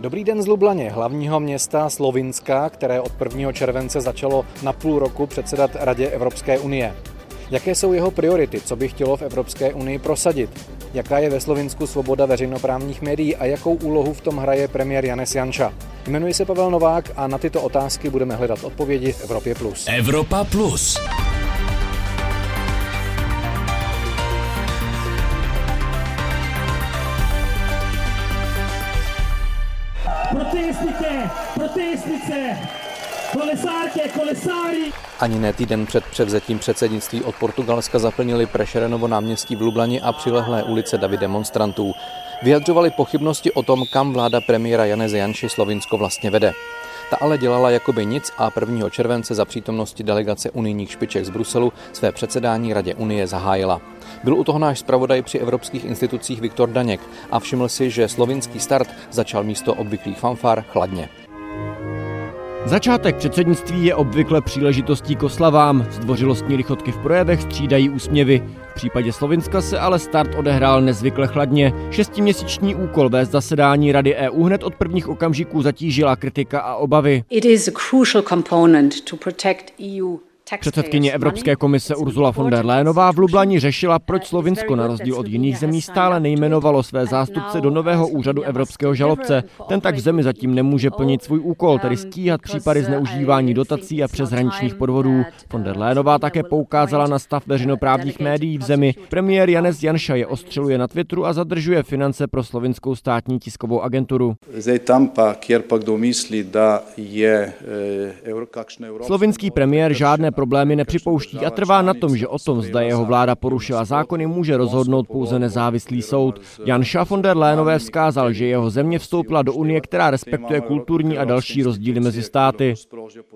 Dobrý den z Lublaně, hlavního města Slovinska, které od 1. července začalo na půl roku předsedat Radě Evropské unie. Jaké jsou jeho priority, co by chtělo v Evropské unii prosadit? Jaká je ve Slovinsku svoboda veřejnoprávních médií a jakou úlohu v tom hraje premiér Janes Janša? Jmenuji se Pavel Novák a na tyto otázky budeme hledat odpovědi v Evropě+. Plus. Evropa Plus. Ani ne týden před převzetím předsednictví od Portugalska zaplnili Prešerenovo náměstí v Lublani a přilehlé ulice davy demonstrantů. Vyjadřovali pochybnosti o tom, kam vláda premiéra Janeze Janši Slovinsko vlastně vede. Ta ale dělala jakoby nic a 1. července za přítomnosti delegace unijních špiček z Bruselu své předsedání Radě Unie zahájila. Byl u toho náš zpravodaj při evropských institucích Viktor Daněk a všiml si, že slovinský start začal místo obvyklých fanfár chladně. Začátek předsednictví je obvykle příležitostí k oslavám. Zdvořilostní lichotky v projevech střídají úsměvy. V případě Slovinska se ale start odehrál nezvykle chladně. Šestiměsíční úkol vést zasedání Rady EU hned od prvních okamžiků zatížila kritika a obavy. It is a crucial component to protect EU Předsedkyně Evropské komise Ursula von der Leyenová v Lublani řešila, proč Slovinsko na rozdíl od jiných zemí stále nejmenovalo své zástupce do nového úřadu evropského žalobce. Ten tak v zemi zatím nemůže plnit svůj úkol, tedy stíhat případy zneužívání dotací a přeshraničních podvodů. Von der Leyenová také poukázala na stav veřejnoprávních médií v zemi. Premiér Janez Janša je ostřeluje na Twitteru a zadržuje finance pro slovinskou státní tiskovou agenturu. Slovinský premiér žádné problémy nepřipouští a trvá na tom, že o tom, zda jeho vláda porušila zákony, může rozhodnout pouze nezávislý soud. Jan von der Lénové vzkázal, že jeho země vstoupila do Unie, která respektuje kulturní a další rozdíly mezi státy.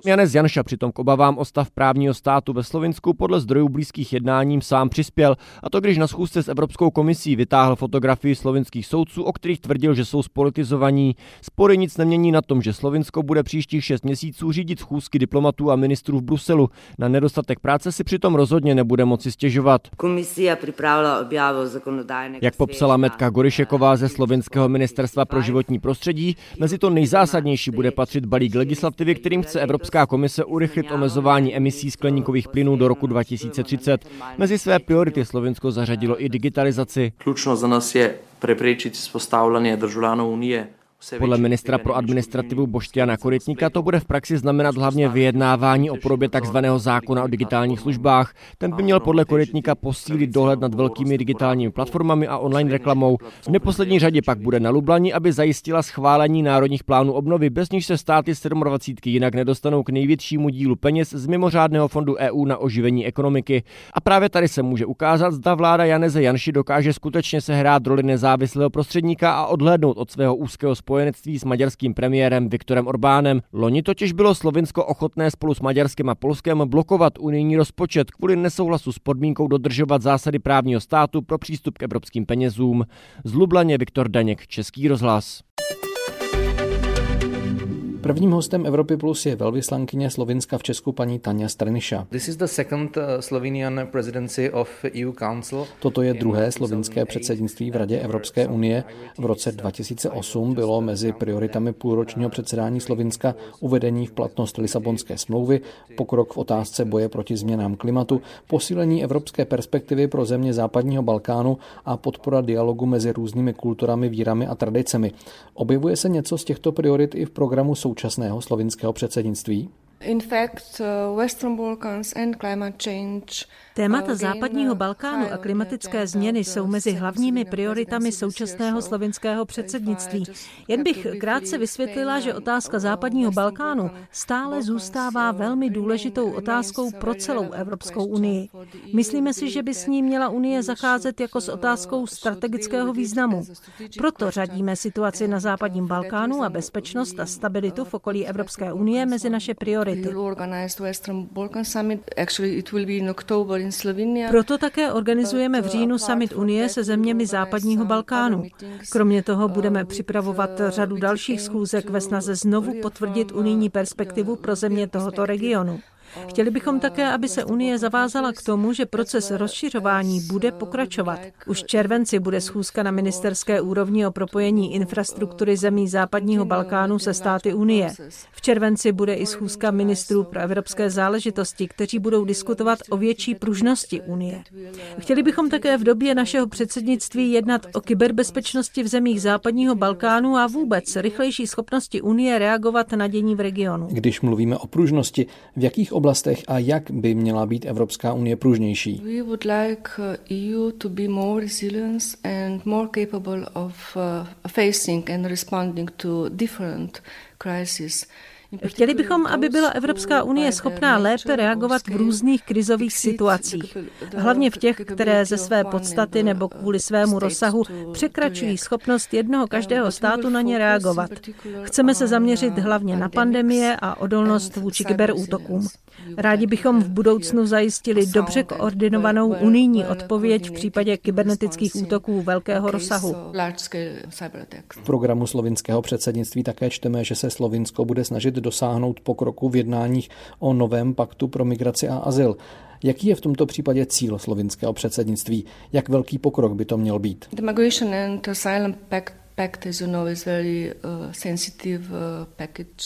Janez Janša přitom k obavám o stav právního státu ve Slovinsku podle zdrojů blízkých jednáním sám přispěl, a to když na schůzce s Evropskou komisí vytáhl fotografii slovinských soudců, o kterých tvrdil, že jsou spolitizovaní. Spory nic nemění na tom, že Slovinsko bude příštích šest měsíců řídit schůzky diplomatů a ministrů v Bruselu. Na nedostatek práce si přitom rozhodně nebude moci stěžovat. Komisia připravila objavu zákonodárného Jak popsala Metka Gorišeková ze Slovenského ministerstva pro životní prostředí, mezi to nejzásadnější bude patřit balík legislativy, kterým chce Evropská komise urychlit omezování emisí skleníkových plynů do roku 2030. Mezi své priority Slovensko zařadilo i digitalizaci. Ključno za nás je preprečit spostavljanje državljanov Unie podle ministra pro administrativu Boštěna Korytníka to bude v praxi znamenat hlavně vyjednávání o podobě tzv. zákona o digitálních službách. Ten by měl podle Korytníka posílit dohled nad velkými digitálními platformami a online reklamou. V neposlední řadě pak bude na Lublani, aby zajistila schválení národních plánů obnovy, bez níž se státy 27 jinak nedostanou k největšímu dílu peněz z mimořádného fondu EU na oživení ekonomiky. A právě tady se může ukázat, zda vláda Janeze Janši dokáže skutečně sehrát roli nezávislého prostředníka a odhlédnout od svého úzkého spojenectví s maďarským premiérem Viktorem Orbánem. Loni totiž bylo Slovinsko ochotné spolu s Maďarskem a Polskem blokovat unijní rozpočet kvůli nesouhlasu s podmínkou dodržovat zásady právního státu pro přístup k evropským penězům. Z Lublaně Viktor Daněk, Český rozhlas. Prvním hostem Evropy Plus je velvyslankyně Slovinska v Česku paní Tanja Strniša. This is the second uh, Slovenian presidency of EU Council. Toto je druhé slovinské předsednictví v Radě Evropské unie. V roce 2008 bylo mezi prioritami půlročního předsedání Slovinska uvedení v platnost Lisabonské smlouvy, pokrok v otázce boje proti změnám klimatu, posílení evropské perspektivy pro země západního Balkánu a podpora dialogu mezi různými kulturami, vírami a tradicemi. Objevuje se něco z těchto priorit i v programu současného slovinského předsednictví? Uh, Témata západního Balkánu a klimatické změny jsou mezi hlavními prioritami současného slovinského předsednictví. Jen bych krátce vysvětlila, že otázka západního Balkánu stále zůstává velmi důležitou otázkou pro celou Evropskou unii. Myslíme si, že by s ní měla Unie zacházet jako s otázkou strategického významu. Proto řadíme situaci na západním Balkánu a bezpečnost a stabilitu v okolí Evropské unie mezi naše priority. Proto také organizujeme v říjnu summit Unie se zeměmi západního Balkánu. Kromě toho budeme připravovat řadu dalších schůzek ve snaze znovu potvrdit unijní perspektivu pro země tohoto regionu. Chtěli bychom také, aby se Unie zavázala k tomu, že proces rozšiřování bude pokračovat. Už v červenci bude schůzka na ministerské úrovni o propojení infrastruktury zemí západního Balkánu se státy Unie. V červenci bude i schůzka ministrů pro evropské záležitosti, kteří budou diskutovat o větší pružnosti Unie. Chtěli bychom také v době našeho předsednictví jednat o kyberbezpečnosti v zemích západního Balkánu a vůbec rychlejší schopnosti Unie reagovat na dění v regionu. Když mluvíme o pružnosti, v jakých oblastech a jak by měla být Evropská unie pružnější? We would like EU uh, to be more resilient and more capable of uh, facing and responding to different crises. Chtěli bychom, aby byla Evropská unie schopná lépe reagovat v různých krizových situacích, hlavně v těch, které ze své podstaty nebo kvůli svému rozsahu překračují schopnost jednoho každého státu na ně reagovat. Chceme se zaměřit hlavně na pandemie a odolnost vůči kyberútokům. Rádi bychom v budoucnu zajistili dobře koordinovanou unijní odpověď v případě kybernetických útoků velkého rozsahu. V programu slovinského předsednictví také čteme, že se Slovinsko bude snažit dosáhnout pokroku v jednáních o novém paktu pro migraci a azyl. Jaký je v tomto případě cíl slovinského předsednictví? Jak velký pokrok by to měl být? The Migration and Asylum Pact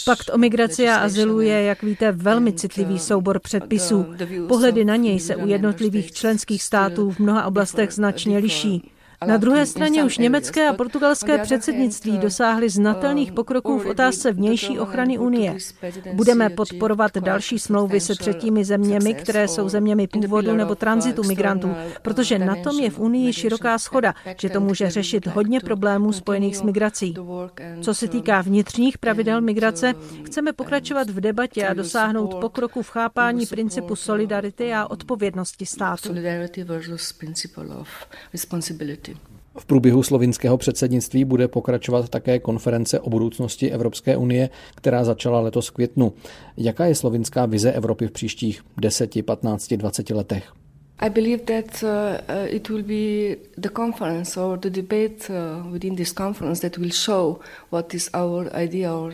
Pakt o migraci a azylu je, jak víte, velmi citlivý uh, soubor předpisů. Pohledy na něj se u jednotlivých členských států v mnoha oblastech značně liší. Na druhé straně už německé a portugalské předsednictví dosáhly znatelných pokroků v otázce vnější ochrany Unie. Budeme podporovat další smlouvy se třetími zeměmi, které jsou zeměmi původu nebo tranzitu migrantů, protože na tom je v Unii široká schoda, že to může řešit hodně problémů spojených s migrací. Co se týká vnitřních pravidel migrace, chceme pokračovat v debatě a dosáhnout pokroku v chápání principu solidarity a odpovědnosti státu. V průběhu slovinského předsednictví bude pokračovat také konference o budoucnosti Evropské unie, která začala letos v květnu. Jaká je slovinská vize Evropy v příštích 10, 15, 20 letech? I believe that uh, uh, it will be the conference or the debate uh, within this conference that will show what is our idea or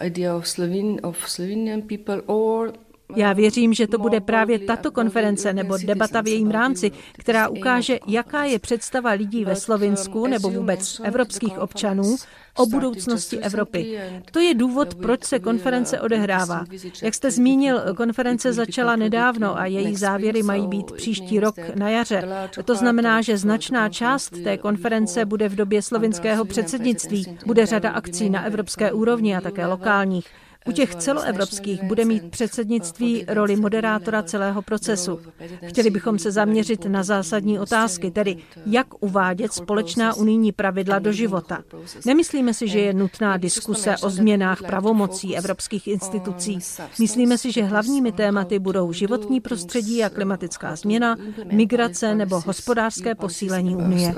idea of Slovene of Slovenian people or já věřím, že to bude právě tato konference nebo debata v jejím rámci, která ukáže, jaká je představa lidí ve Slovinsku nebo vůbec evropských občanů o budoucnosti Evropy. To je důvod, proč se konference odehrává. Jak jste zmínil, konference začala nedávno a její závěry mají být příští rok na jaře. To znamená, že značná část té konference bude v době slovinského předsednictví. Bude řada akcí na evropské úrovni a také lokálních. U těch celoevropských bude mít předsednictví roli moderátora celého procesu. Chtěli bychom se zaměřit na zásadní otázky, tedy jak uvádět společná unijní pravidla do života. Nemyslíme si, že je nutná diskuse o změnách pravomocí evropských institucí. Myslíme si, že hlavními tématy budou životní prostředí a klimatická změna, migrace nebo hospodářské posílení Unie.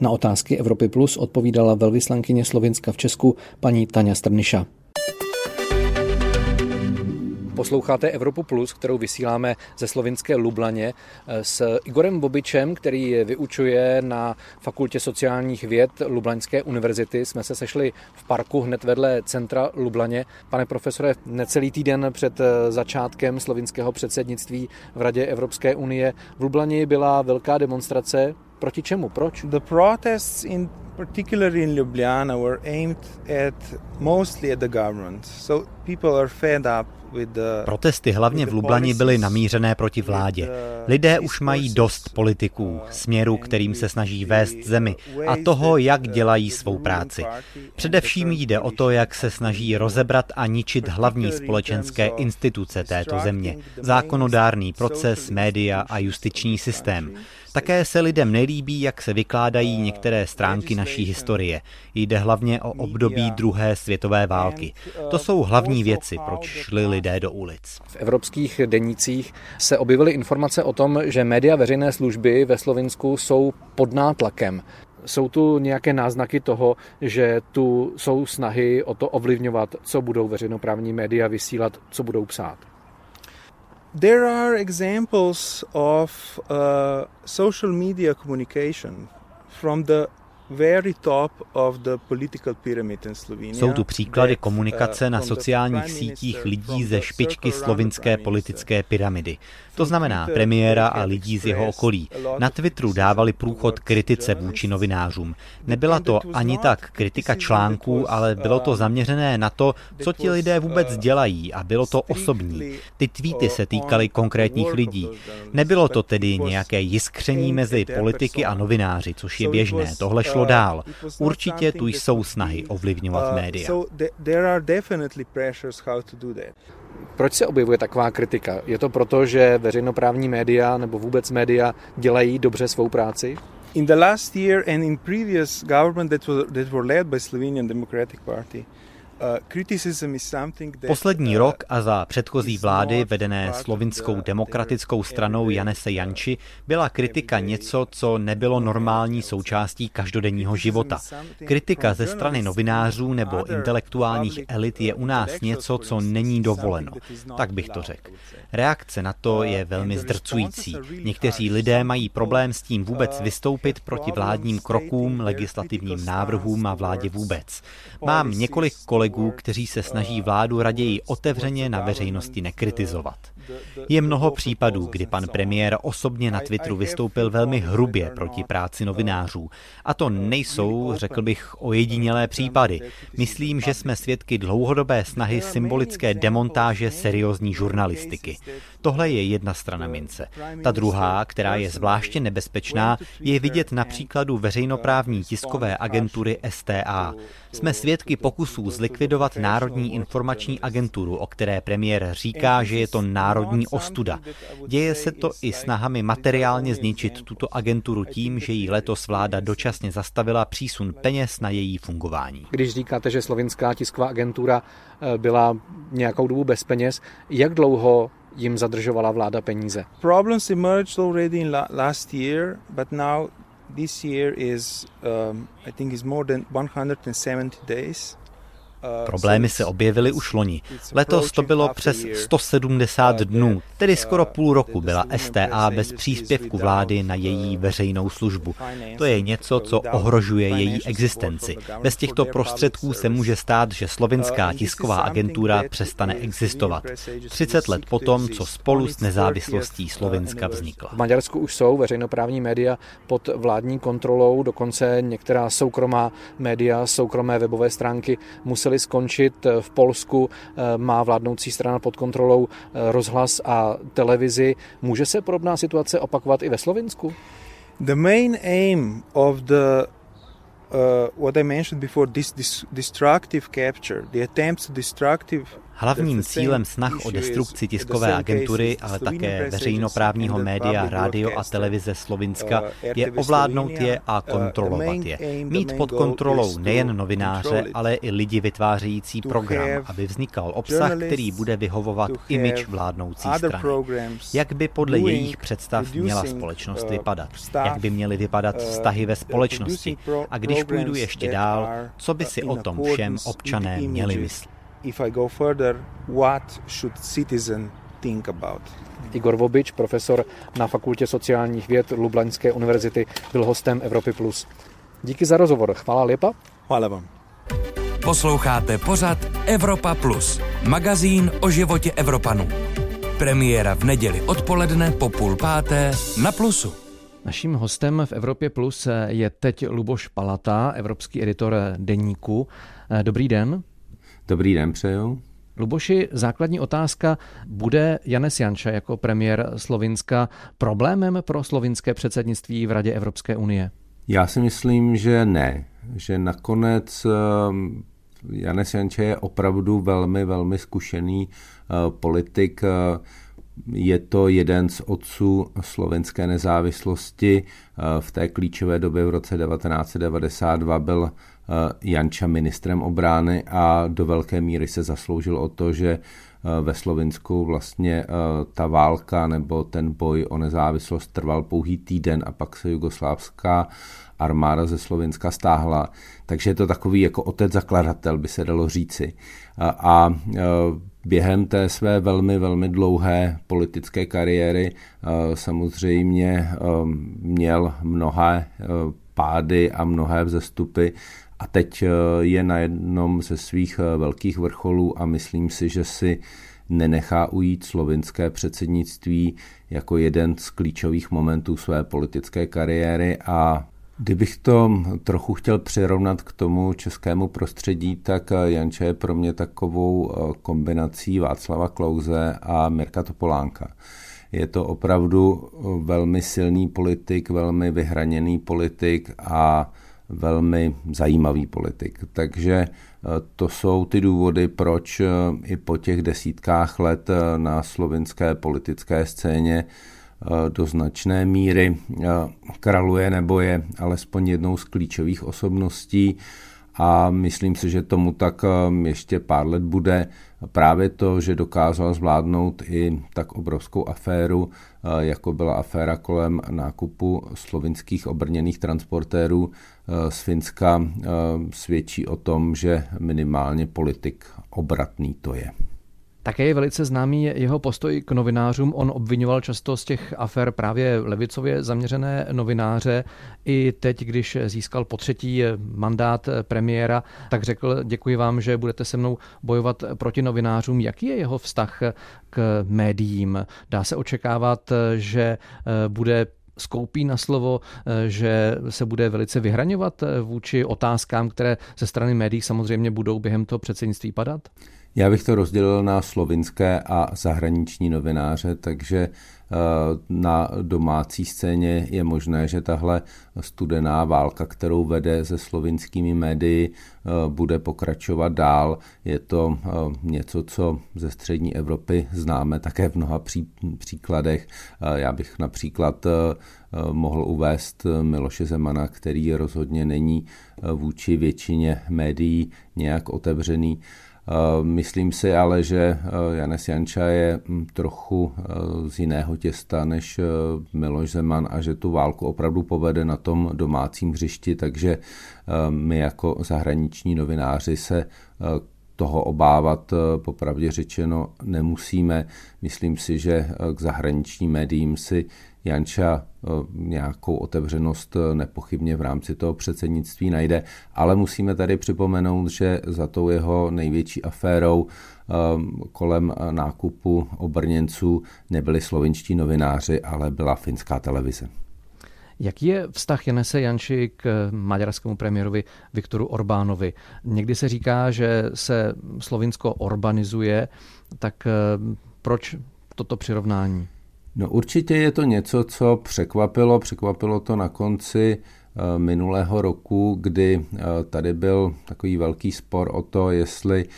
Na otázky Evropy Plus odpovídala velvyslankyně Slovenska v Česku paní Tania Strniša. Posloucháte Evropu Plus, kterou vysíláme ze slovinské Lublaně s Igorem Bobičem, který vyučuje na Fakultě sociálních věd Lublaňské univerzity. Jsme se sešli v parku hned vedle centra Lublaně. Pane profesore, necelý týden před začátkem slovinského předsednictví v Radě Evropské unie v Lublani byla velká demonstrace. Proti čemu? Proč? The protests in particularly in Ljubljana, were aimed at mostly at the government. So people are fed up Protesty hlavně v Lublani byly namířené proti vládě. Lidé už mají dost politiků, směru, kterým se snaží vést zemi a toho, jak dělají svou práci. Především jde o to, jak se snaží rozebrat a ničit hlavní společenské instituce této země, zákonodárný proces, média a justiční systém. Také se lidem nelíbí, jak se vykládají některé stránky naší historie. Jde hlavně o období druhé světové války. To jsou hlavní věci, proč šli lidé do ulic. V evropských denících se objevily informace o tom, že média veřejné služby ve Slovinsku jsou pod nátlakem. Jsou tu nějaké náznaky toho, že tu jsou snahy o to ovlivňovat, co budou veřejnoprávní média vysílat, co budou psát? There are examples of uh, social media communication from the Jsou tu příklady komunikace na sociálních sítích lidí ze špičky slovinské politické pyramidy. To znamená premiéra a lidí z jeho okolí. Na Twitteru dávali průchod kritice vůči novinářům. Nebyla to ani tak kritika článků, ale bylo to zaměřené na to, co ti lidé vůbec dělají a bylo to osobní. Ty tweety se týkaly konkrétních lidí. Nebylo to tedy nějaké jiskření mezi politiky a novináři, což je běžné. Tohle šlo dál. Určitě tu jsou snahy ovlivňovat média. Proč se objevuje taková kritika? Je to proto, že veřejnoprávní média nebo vůbec média dělají dobře svou práci? In the last year and in previous government that were, that were led by Slovenian Democratic Party, Uh, Poslední rok a za předchozí vlády vedené slovinskou demokratickou stranou Janese Janči byla kritika něco, co nebylo normální součástí každodenního života. Kritika ze strany novinářů nebo intelektuálních elit je u nás něco, co není dovoleno. Tak bych to řekl. Reakce na to je velmi zdrcující. Někteří lidé mají problém s tím vůbec vystoupit proti vládním krokům, legislativním návrhům a vládě vůbec. Mám několik kolegů, kolegů, kteří se snaží vládu raději otevřeně na veřejnosti nekritizovat. Je mnoho případů, kdy pan premiér osobně na Twitteru vystoupil velmi hrubě proti práci novinářů. A to nejsou, řekl bych, ojedinělé případy. Myslím, že jsme svědky dlouhodobé snahy symbolické demontáže seriózní žurnalistiky. Tohle je jedna strana mince. Ta druhá, která je zvláště nebezpečná, je vidět na příkladu veřejnoprávní tiskové agentury STA. Jsme svědky pokusů zlikvidovat Národní informační agenturu, o které premiér říká, že je to národní ostuda. Děje se to i snahami materiálně zničit tuto agenturu tím, že jí letos vláda dočasně zastavila přísun peněz na její fungování. Když říkáte, že slovinská tisková agentura eh, byla nějakou dobu bez peněz, jak dlouho jim zadržovala vláda peníze? Problems emerged already in last year, but now this year is um, I think is more than 170 days Problémy se objevily už loni. Letos to bylo přes 170 uh, dnů, tedy skoro půl roku byla STA bez příspěvku vlády na její veřejnou službu. To je něco, co ohrožuje její existenci. Bez těchto prostředků se může stát, že slovinská uh, tisková agentura přestane existovat. 30 let potom, co spolu s nezávislostí Slovinska vznikla. V Maďarsku už jsou veřejnoprávní média pod vládní kontrolou, dokonce některá soukromá média, soukromé webové stránky musely museli skončit v Polsku, eh, má vládnoucí strana pod kontrolou eh, rozhlas a televizi. Může se podobná situace opakovat i ve Slovinsku? The main aim of the uh, what I mentioned before, this, this destructive capture, the attempts to destructive Hlavním cílem snah o destrukci tiskové agentury, ale také veřejnoprávního média, rádio a televize Slovinska je ovládnout je a kontrolovat je. Mít pod kontrolou nejen novináře, ale i lidi vytvářející program, aby vznikal obsah, který bude vyhovovat imič vládnoucí strany. Jak by podle jejich představ měla společnost vypadat? Jak by měly vypadat vztahy ve společnosti? A když půjdu ještě dál, co by si o tom všem občané měli myslet? If I go further, what should citizen think about? Igor Vobič, profesor na Fakultě sociálních věd Lublaňské univerzity, byl hostem Evropy+. Plus. Díky za rozhovor. Chvála lepa. Chvála vám. Posloucháte pořad Evropa Plus, magazín o životě Evropanů. Premiéra v neděli odpoledne po půl páté na Plusu. Naším hostem v Evropě Plus je teď Luboš Palata, evropský editor Deníku. Dobrý den. Dobrý den, přeju. Luboši, základní otázka. Bude Janes Janša jako premiér Slovinska problémem pro slovinské předsednictví v Radě Evropské unie? Já si myslím, že ne. Že nakonec ehm, Janes Janša je opravdu velmi, velmi zkušený eh, politik. Eh, je to jeden z otců slovenské nezávislosti. Eh, v té klíčové době v roce 1992 byl Janča ministrem obrany a do velké míry se zasloužil o to, že eh, ve Slovinsku vlastně eh, ta válka nebo ten boj o nezávislost trval pouhý týden a pak se jugoslávská armáda ze Slovenska stáhla. Takže je to takový jako otec zakladatel, by se dalo říci. A během té své velmi, velmi dlouhé politické kariéry samozřejmě měl mnohé pády a mnohé vzestupy a teď je na jednom ze svých velkých vrcholů a myslím si, že si nenechá ujít slovinské předsednictví jako jeden z klíčových momentů své politické kariéry a Kdybych to trochu chtěl přirovnat k tomu českému prostředí, tak Janče je pro mě takovou eh, kombinací Václava Klauze a Mirka Topolánka. Je to opravdu eh, velmi silný politik, velmi vyhraněný politik a velmi zajímavý politik. Takže eh, to jsou ty důvody, proč i po těch desítkách let na slovinské politické scéně Eh, do značné míry eh, kraluje nebo je alespoň jednou z klíčových osobností a myslím si, že tomu tak eh, ještě pár let bude. Právě to, že dokázal zvládnout i tak obrovskou aféru, jako byla aféra kolem nákupu slovinských obrněných transportérů z Finska, svědčí o tom, že minimálně politik obratný to je. Také je velice známý jeho postoj k novinářům. On obvinoval často z těch afer právě levicově zaměřené novináře. I teď, když získal po třetí mandát premiéra, tak řekl, děkuji vám, že budete se mnou bojovat proti novinářům. Jaký je jeho vztah k médiím? Dá se očekávat, že bude skoupí na slovo, že se bude velice vyhraňovat vůči otázkám, které ze strany médií samozřejmě budou během toho předsednictví padat? Já bych to rozdělil na slovinské a zahraniční novináře, takže eh, na domácí scéně je možné, že tahle studená válka, kterou vede se slovinskými médii, eh, bude pokračovat dál. Je to eh, něco, co ze střední Evropy známe také v mnoha pří, příkladech. Já bych například mohl uvést Miloše Zemana, který rozhodně není vůči většině médií nějak otevřený. Eh, myslím si ale, že eh, Janes Janča je hm, trochu eh, z jiného těsta než Miloš Zeman a že tu válku opravdu povede na tom domácím hřišti, takže my jako zahraniční novináři se toho obávat popravdě řečeno nemusíme. Myslím si, že k zahraničním médiím si Janča eh, nějakou otevřenost eh, nepochybně v rámci toho předsednictví najde, ale musíme tady připomenout, že za tou jeho největší aférou eh, kolem nákupu obrněnců nebyli slovinští novináři, ale byla finská televize. Jaký je vztah Janese Janči k maďarskému premiérovi Viktoru Orbánovi? Někdy se říká, že se Slovinsko urbanizuje, tak proč toto přirovnání? No určitě je to něco, co překvapilo. Překvapilo to na konci eh, minulého roku, kdy eh, tady byl takový velký spor o to, jestli eh,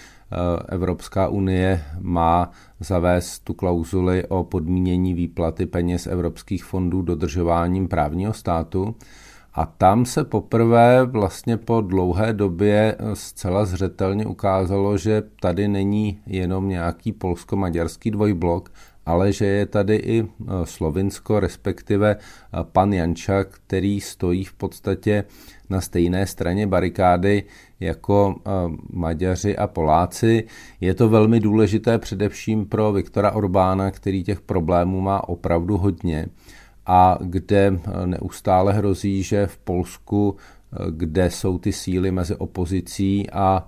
Evropská unie má zavést tu klauzuli o podmínění výplaty peněz evropských fondů dodržováním právního státu. A tam se poprvé vlastně po dlouhé době zcela zřetelně ukázalo, že tady není jenom nějaký polsko-maďarský dvojblok, ale že je tady i e, Slovinsko, respektive e, pan Janča, který stojí v podstatě na stejné straně barikády jako e, Maďaři a Poláci. Je to velmi důležité především pro Viktora Orbána, který těch problémů má opravdu hodně a kde neustále hrozí, že v Polsku, kde jsou ty síly mezi opozicí a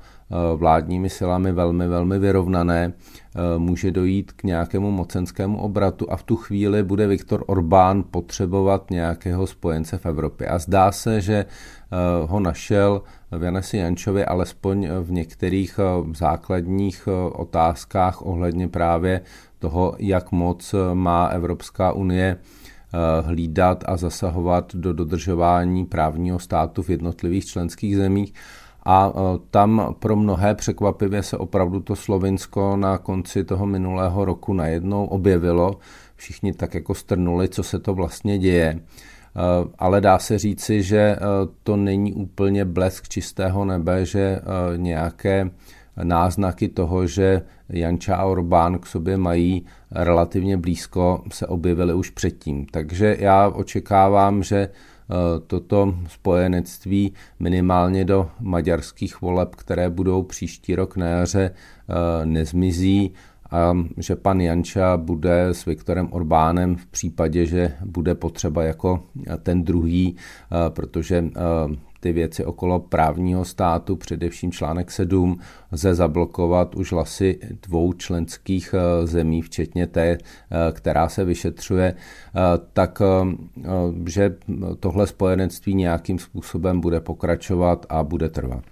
vládními silami velmi, velmi vyrovnané, eh, může dojít k nějakému mocenskému obratu a v tu chvíli bude Viktor Orbán potřebovat nějakého spojence v Evropě. A zdá se, že eh, ho našel v Janesi Jančovi alespoň v některých základních otázkách ohledně právě toho, jak moc má Evropská unie hlídat a zasahovat do dodržování právního státu v jednotlivých členských zemích a e, tam pro mnohé překvapivě se opravdu to Slovinsko na konci toho minulého roku najednou objevilo. Všichni tak jako strnuli, co se to vlastně děje. E, ale dá se říci, že e, to není úplně blesk čistého nebe, že nějaké náznaky toho, že Janča a Orbán k sobě mají relativně blízko, se objevily už předtím. Takže já očekávám, že toto spojenectví minimálně do maďarských voleb, které budou příští rok na jaře, eh, nezmizí a že pan Janča bude s Viktorem Orbánem v případě, že bude potřeba jako ten druhý, protože ty věci okolo právního státu, především článek 7, lze zablokovat už hlasy dvou členských eh, zemí, včetně té, eh, která se vyšetřuje, eh, tak že tohle spojenectví nějakým způsobem bude pokračovat a bude trvat.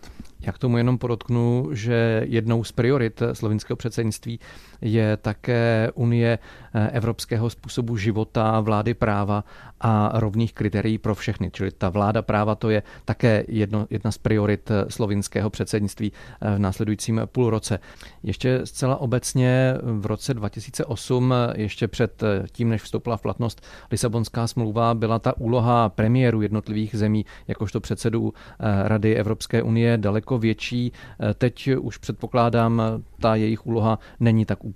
Já k tomu jenom podotknu, že jednou z priorit slovinského předsednictví je také Unie eh, evropského způsobu života, vlády práva a rovných kritérií pro všechny. Čili ta vláda práva to je také jedno, jedna z priorit eh, slovinského předsednictví eh, v následujícím půlroce. Ještě zcela obecně v roce 2008, ještě před tím, než vstoupila v platnost Lisabonská smlouva, byla ta úloha premiéru jednotlivých zemí, jakožto předsedů Rady Evropské unie, daleko větší. Teď už předpokládám, ta jejich úloha není tak úplně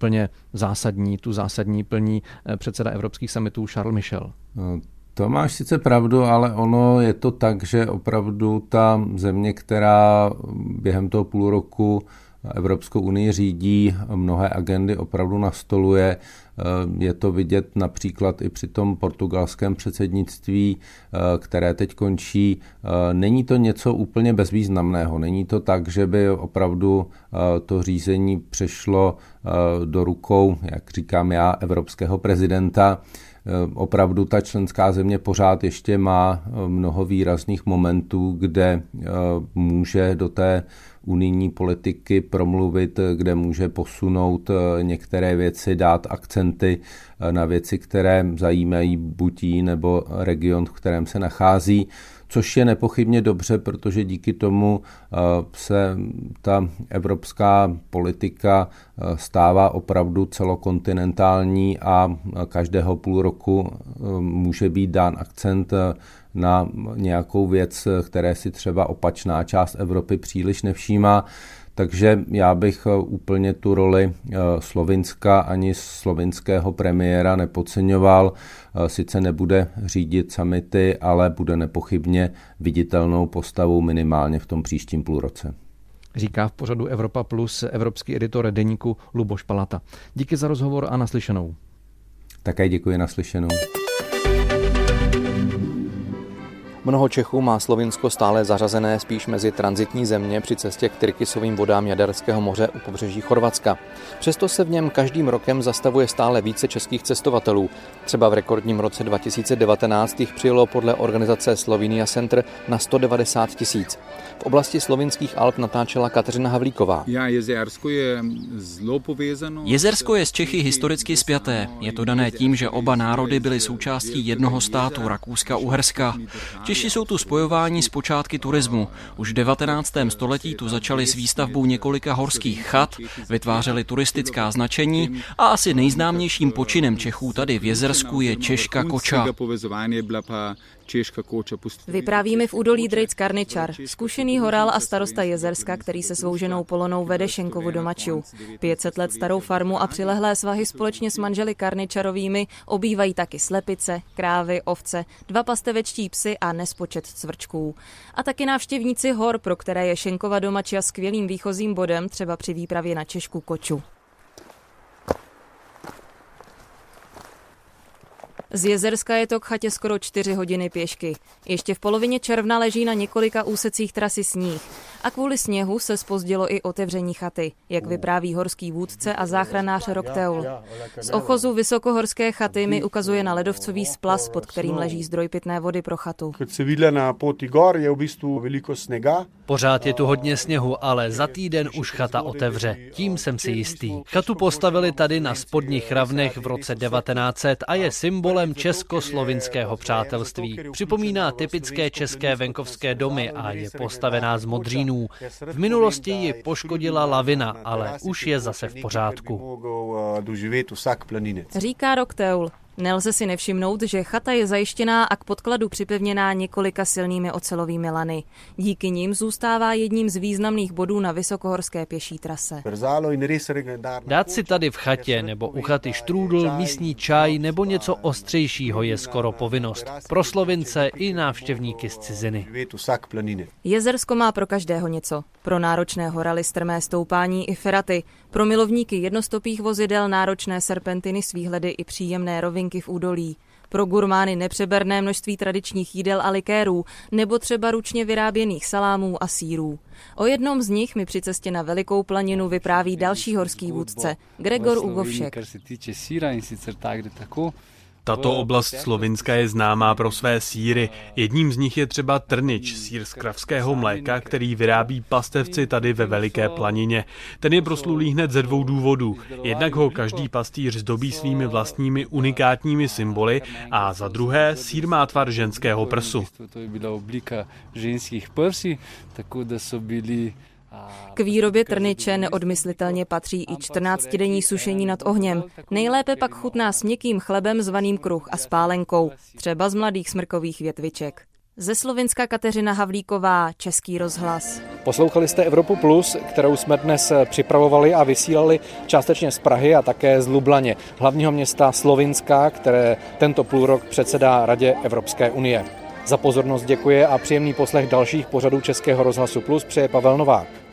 zásadní. Tu zásadní plní eh, předseda evropských summitů Charles Michel. No, to máš sice pravdu, ale ono je to tak, že opravdu ta země, která během toho půl roku Evropskou unii řídí, mnohé agendy opravdu nastoluje. Eh, je to vidět například i při tom portugalském předsednictví, eh, které teď končí. Eh, není to něco úplně bezvýznamného. Není to tak, že by opravdu to řízení přešlo do rukou, jak říkám já, evropského prezidenta opravdu ta členská země pořád ještě má mnoho výrazných momentů, kde může do té unijní politiky promluvit, kde může posunout eh, některé věci, dát akcenty eh, na věci, které zajímají buď jí nebo region, v kterém se nachází což je nepochybně dobře, protože díky tomu eh, se ta evropská politika stává opravdu celokontinentální a každého půl roku může být dán akcent na nějakou věc, které si třeba opačná část Evropy příliš nevšímá. Takže já bych eh, úplně tu roli eh, Slovinska ani slovinského premiéra nepodceňoval. Eh, sice nebude řídit samity, ale bude nepochybně viditelnou postavou minimálně v tom příštím půlroce. Říká v pořadu Evropa Plus evropský editor deníku Luboš Palata. Díky za rozhovor a naslyšenou. Také děkuji naslyšenou. Mnoho Čechů má Slovinsko stále zařazené spíš mezi transitní země při cestě k Tyrkisovým vodám Jaderského moře u pobřeží Chorvatska. Přesto se v něm každým rokem zastavuje stále více českých cestovatelů. Třeba v rekordním roce 2019 jich přijelo podle organizace Slovenia Center na 190 tisíc. V oblasti slovinských Alp natáčela Kateřina Havlíková. Jezersko je s Čechy historicky spjaté. Je to dané tím, že oba národy byly součástí jednoho státu Rakouska-Uherska. Češi jsou tu spojováni s počátky turismu. Už v 19. století tu začali s výstavbou několika horských chat, vytvářeli turistická značení a asi nejznámějším počinem Čechů tady v Jezersku je Češka koča. Vypráví v údolí Drejc Karničar, zkušený horál a starosta Jezerska, který se svou ženou Polonou vede Šenkovu domaču. 500 let starou farmu a přilehlé svahy společně s manželi Karničarovými obývají taky slepice, krávy, ovce, dva pastevečtí psy a nespočet cvrčků. A taky návštěvníci hor, pro které je Šenkova domačia skvělým výchozím bodem, třeba při výpravě na Češku koču. Z Jezerska je to k chatě skoro 4 hodiny pěšky. Ještě v polovině června leží na několika úsecích trasy sníh. A kvůli sněhu se spozdilo i otevření chaty, jak vypráví horský vůdce a záchranář Rokteul. Z ochozu vysokohorské chaty mi ukazuje na ledovcový splas, pod kterým leží zdroj pitné vody pro chatu. na poti gor je v veliko snega. Pořád je tu hodně sněhu, ale za týden už chata otevře. Tím jsem si jistý. Chatu postavili tady na spodních ravnech v roce 1900 a je symbolem českoslovinského přátelství. Připomíná typické české venkovské domy a je postavená z modřínů. V minulosti ji poškodila lavina, ale už je zase v pořádku. Říká Rokteul. Nelze si nevšimnout, že chata je zajištěná a k podkladu připevněná několika silnými ocelovými lany. Díky nim zůstává jedním z významných bodů na vysokohorské pěší trase. Dát si tady v chatě nebo u chaty štrůdl, místní čaj nebo něco ostřejšího je skoro povinnost. Pro Slovince i návštěvníky z ciziny. Jezersko má pro každého něco. Pro náročné horaly strmé stoupání i feraty, pro milovníky jednostopých vozidel náročné serpentiny s výhledy i příjemné rovinky v údolí, pro gurmány nepřeberné množství tradičních jídel a likérů nebo třeba ručně vyráběných salámů a sírů. O jednom z nich mi při cestě na Velikou planinu vypráví další horský vůdce, Gregor Ugovšek. Tato oblast Slovinska je známá pro své síry. Jedním z nich je třeba Trnič, sír z kravského mléka, který vyrábí pastevci tady ve Veliké planině. Ten je proslulý hned ze dvou důvodů. Jednak ho každý pastýř zdobí svými vlastními unikátními symboly a za druhé sír má tvar ženského prsu. To byla oblika ženských prsí, tak byly k výrobě trniče neodmyslitelně patří i 14-denní sušení nad ohněm. Nejlépe pak chutná s měkkým chlebem zvaným kruh a spálenkou, třeba z mladých smrkových větviček. Ze Slovenska Kateřina Havlíková, Český rozhlas. Poslouchali jste Evropu Plus, kterou jsme dnes připravovali a vysílali částečně z Prahy a také z Lublaně, hlavního města Slovinska, které tento půlrok předsedá Radě Evropské unie. Za pozornost děkuje a příjemný poslech dalších pořadů Českého rozhlasu Plus přeje Pavel Novák.